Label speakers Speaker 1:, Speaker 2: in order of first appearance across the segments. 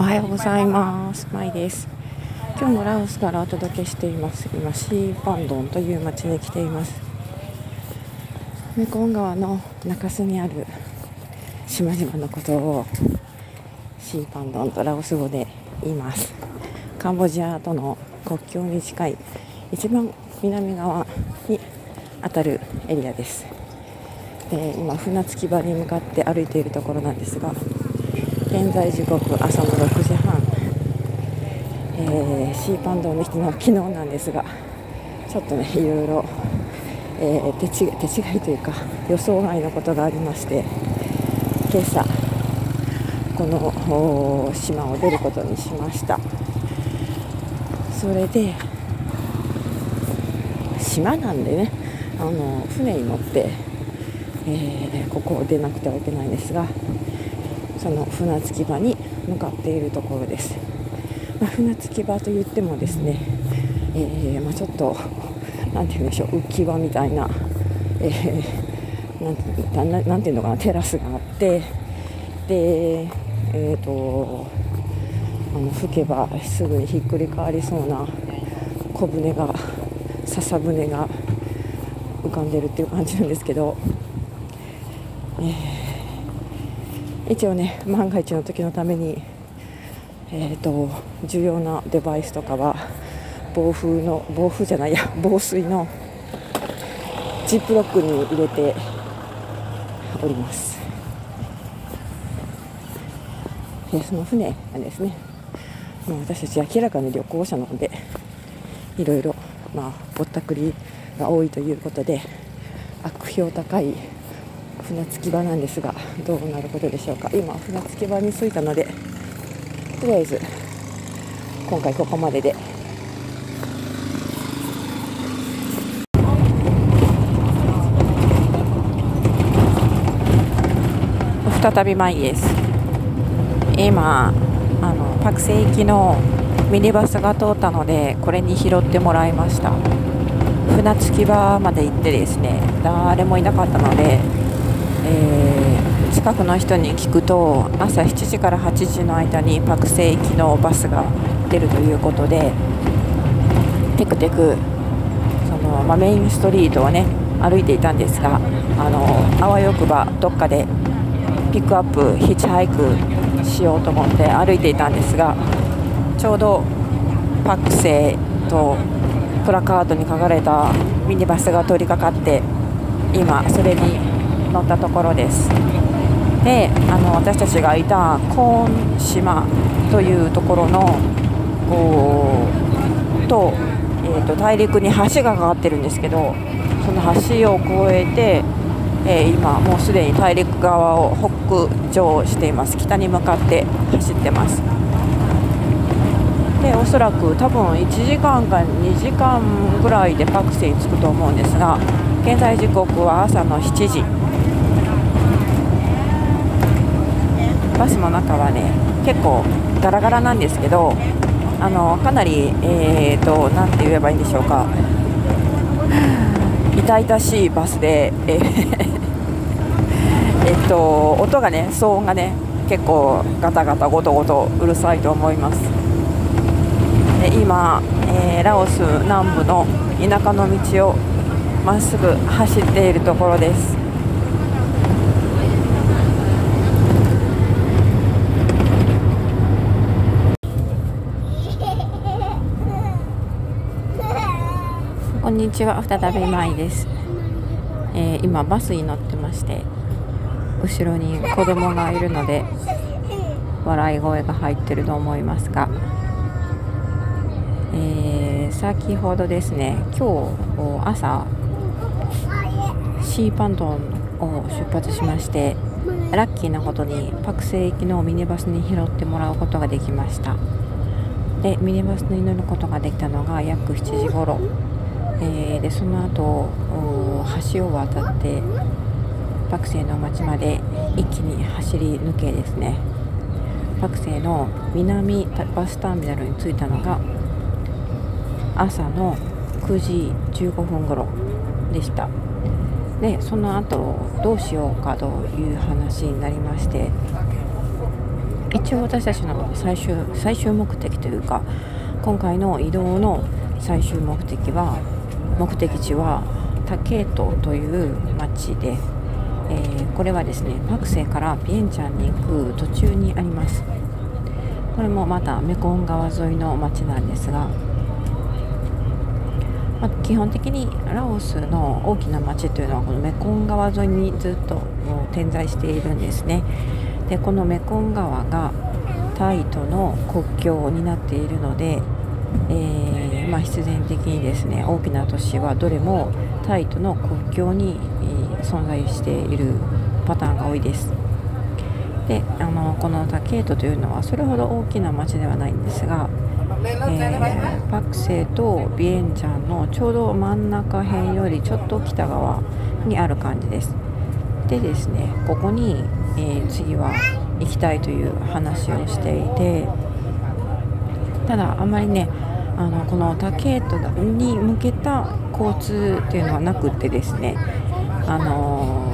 Speaker 1: おはようございます。まいです。今日もラオスからお届けしています。今シーパンドンという町に来ています。メコン川の中州にある島々のことをシーパンドンとラオス語で言います。カンボジアとの国境に近い一番南側にあたるエリアです。え今船着き場に向かって歩いているところなんですが現在時刻朝の6時半、えーシーパンドンに来たの昨日なんですがちょっとねいろいろ、えー手違手違いというか予想外のことがありまして今朝この島を出ることにしました。それで島なんでねあの船に乗って、えーここを出なくてはいけないんですがその船着き場に向かっているところです、まあ、船着き場といってもですね、えーまあ、ちょっとなんて言うんでしょう浮き輪みたいな、えーなんていうのかなテラスがあってでえっ、とあの吹けばすぐにひっくり返りそうな小舟が笹舟が浮かんでるっていう感じなんですけど、えー一応ね万が一の時のために、えー、と重要なデバイスとかは暴風の暴風じゃないや 防水のジップロックに入れております。でその船がですね、まあ、私たち明らかに旅行者なのでいろいろまあぼったくりが多いということで悪評高い船着き場なんですがどうなることでしょうか。今船着き場に着いたのでとりあえず今回ここまでで。再び前です。今あのパクセ行きのミニバスが通ったのでこれに拾ってもらいました。船着き場まで行ってですね誰もいなかったので、えー近くの人に聞くと朝7時から8時の間にパクセイ行きのバスが出るということでテクテクその、まあ、メインストリートをね歩いていたんですがあのあわよくばどっかでピックアップヒッチハイクしようと思って歩いていたんですがちょうどパクセイとプラカードに書かれたミニバスが通りかかって今それに乗ったところです。であの私たちがいたコーン島というところのこうと,、えー、と大陸に橋がかかってるんですけどその橋を越えて、えー今もうすでに大陸側を北上しています。北に向かって走ってます。でおそらく多分1時間か2時間ぐらいでパクセに着くと思うんですが現在時刻は朝の7時。バスの中はね結構ガラガラなんですけどあのかなりえー、となて言えばいいんでしょうか。痛々しいバスでえー えっと音がね騒音がね結構ガタガタゴトゴトうるさいと思います。で今、えーラオス南部の田舎の道をまっすぐ走っているところです。こんにちは。再びまいです、えー今バスに乗ってまして後ろに子供がいるので笑い声が入ってると思いますが、えー先ほどですね今日朝シーパンドンを出発しましてラッキーなことにパクセ行きのミニバスに拾ってもらうことができました。でミニバスに乗ることができたのが約7時頃、えーでその後橋を渡ってパクセの町まで一気に走り抜けですね。パクセの南バスターミナルに着いたのが朝の9時15分頃でした。でその後どうしようかという話になりまして一応私たちの最終最終目的というか今回の移動の最終目的は目的地はタケートという町で、えー、これはですねパクセからピエンチャンに行く途中にあります。これもまたメコン川沿いの町なんですが、まあ、基本的にラオスの大きな町というのはこのメコン川沿いにずっともう点在しているんですね。でこのメコン川がタイとの国境になっているので、えー、まあ、必然的にですね大きな都市はどれもタイとの国境に、存在しているパターンが多いです。であのこのタケートというのはそれほど大きな町ではないんですが、えー、パクセイとビエンチャンのちょうど真ん中辺よりちょっと北側にある感じです。でですねここにえ、次は行きたいという話をしていてただあまりねあのこのタケートに向けた交通っていうのはなくってですねあの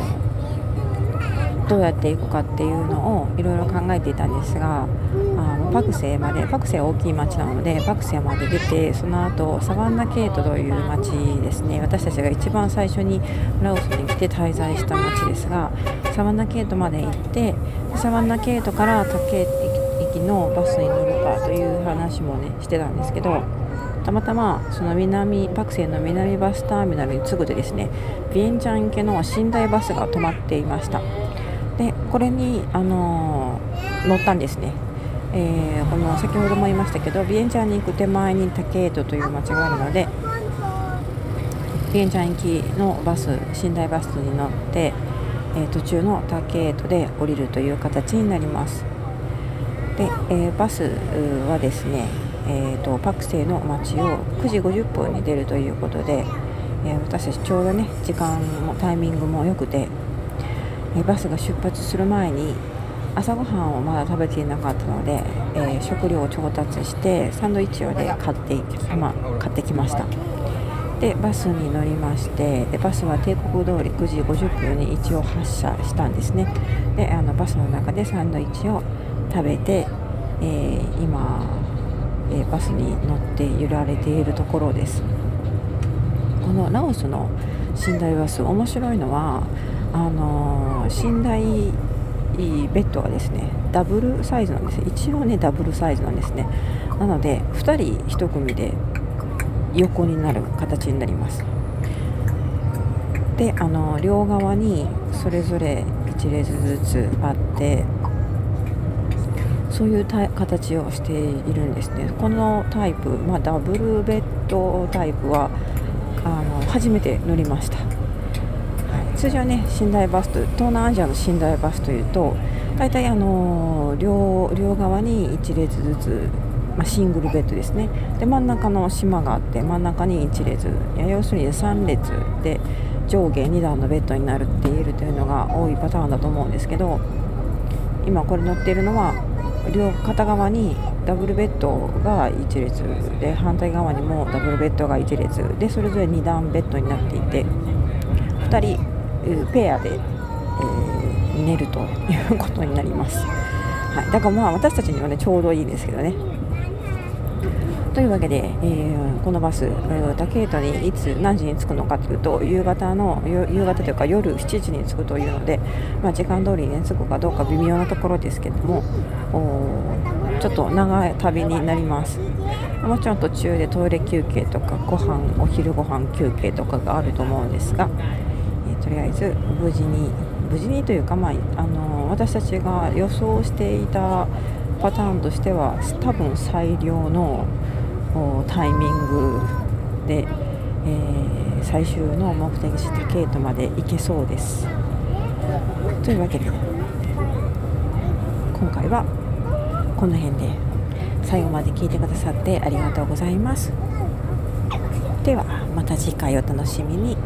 Speaker 1: どうやって行くかっていうのをいろいろ考えていたんですがあのパクセまでパクセは大きい町なのでパクセまで出てその後サバンナケートという町ですね私たちが一番最初にラオスに来て滞在した町ですがサバンナケートまで行ってサバンナケートからタケー駅のバスに乗るかという話もねしてたんですけどたまたまその南パクセイの南バスターミナルに次ぐでですねビエンチャン行きの寝台バスが止まっていました。でこれに、あのー、乗ったんですね、えー、この先ほども言いましたけどビエンチャンに行く手前にタケートという町があるのでビエンチャン行きのバス寝台バスに乗って、え、途中のタケートで降りるという形になりますで、えバスはですね、えーと、パクセイの町を9時50分に出るということで、え私たちちょうどね時間もタイミングも良くてバスが出発する前に朝ごはんをまだ食べていなかったので、えー、食料を調達してサンドイッチをで買ってま買ってきました。でバスに乗りましてでバスは帝国通り9時50分に一応発車したんですね。であのバスの中でサンドイッチを食べて、えー、今、えー、バスに乗って揺られているところです。このラオスの寝台バス面白いのはあの寝台ベッドがですねダブルサイズなんです一応ねダブルサイズなんですね。なので2人1組で横になる形になります。であの両側にそれぞれ1列ずつあってそういう形をしているんですね。このタイプ、まあ、ダブルベッドタイプはあの初めて乗りました。通常ね寝台バスと東南アジアの寝台バスというと大体あの両両側に1列ずつ、まあ、シングルベッドですね。で真ん中の島があって真ん中に1列。いや要するに3列で上下2段のベッドになるって言えるというのが多いパターンだと思うんですけど今これ乗っているのは両片側にダブルベッドが1列で反対側にもダブルベッドが1列でそれぞれ2段ベッドになっていて2人ペアで、えー、寝るということになります、はい、だからまあ私たちにはねちょうどいいんですけどね。というわけで、えー、このバス、タケートにいつ何時に着くのかというと夕方の夕方というか夜7時に着くというので、まあ、時間通りに、ね、着くかどうか微妙なところですけどもちょっと長い旅になりますもちろん途中でトイレ休憩とかご飯お昼ご飯休憩とかがあると思うんですが、えとりあえず無事に無事にというか、まあ、あの私たちが予想していたパターンとしては多分最良のタイミングで、えー、最終の目的地タケートまで行けそうです。というわけで今回はこの辺で最後まで聞いてくださってありがとうございます。ではまた次回お楽しみに。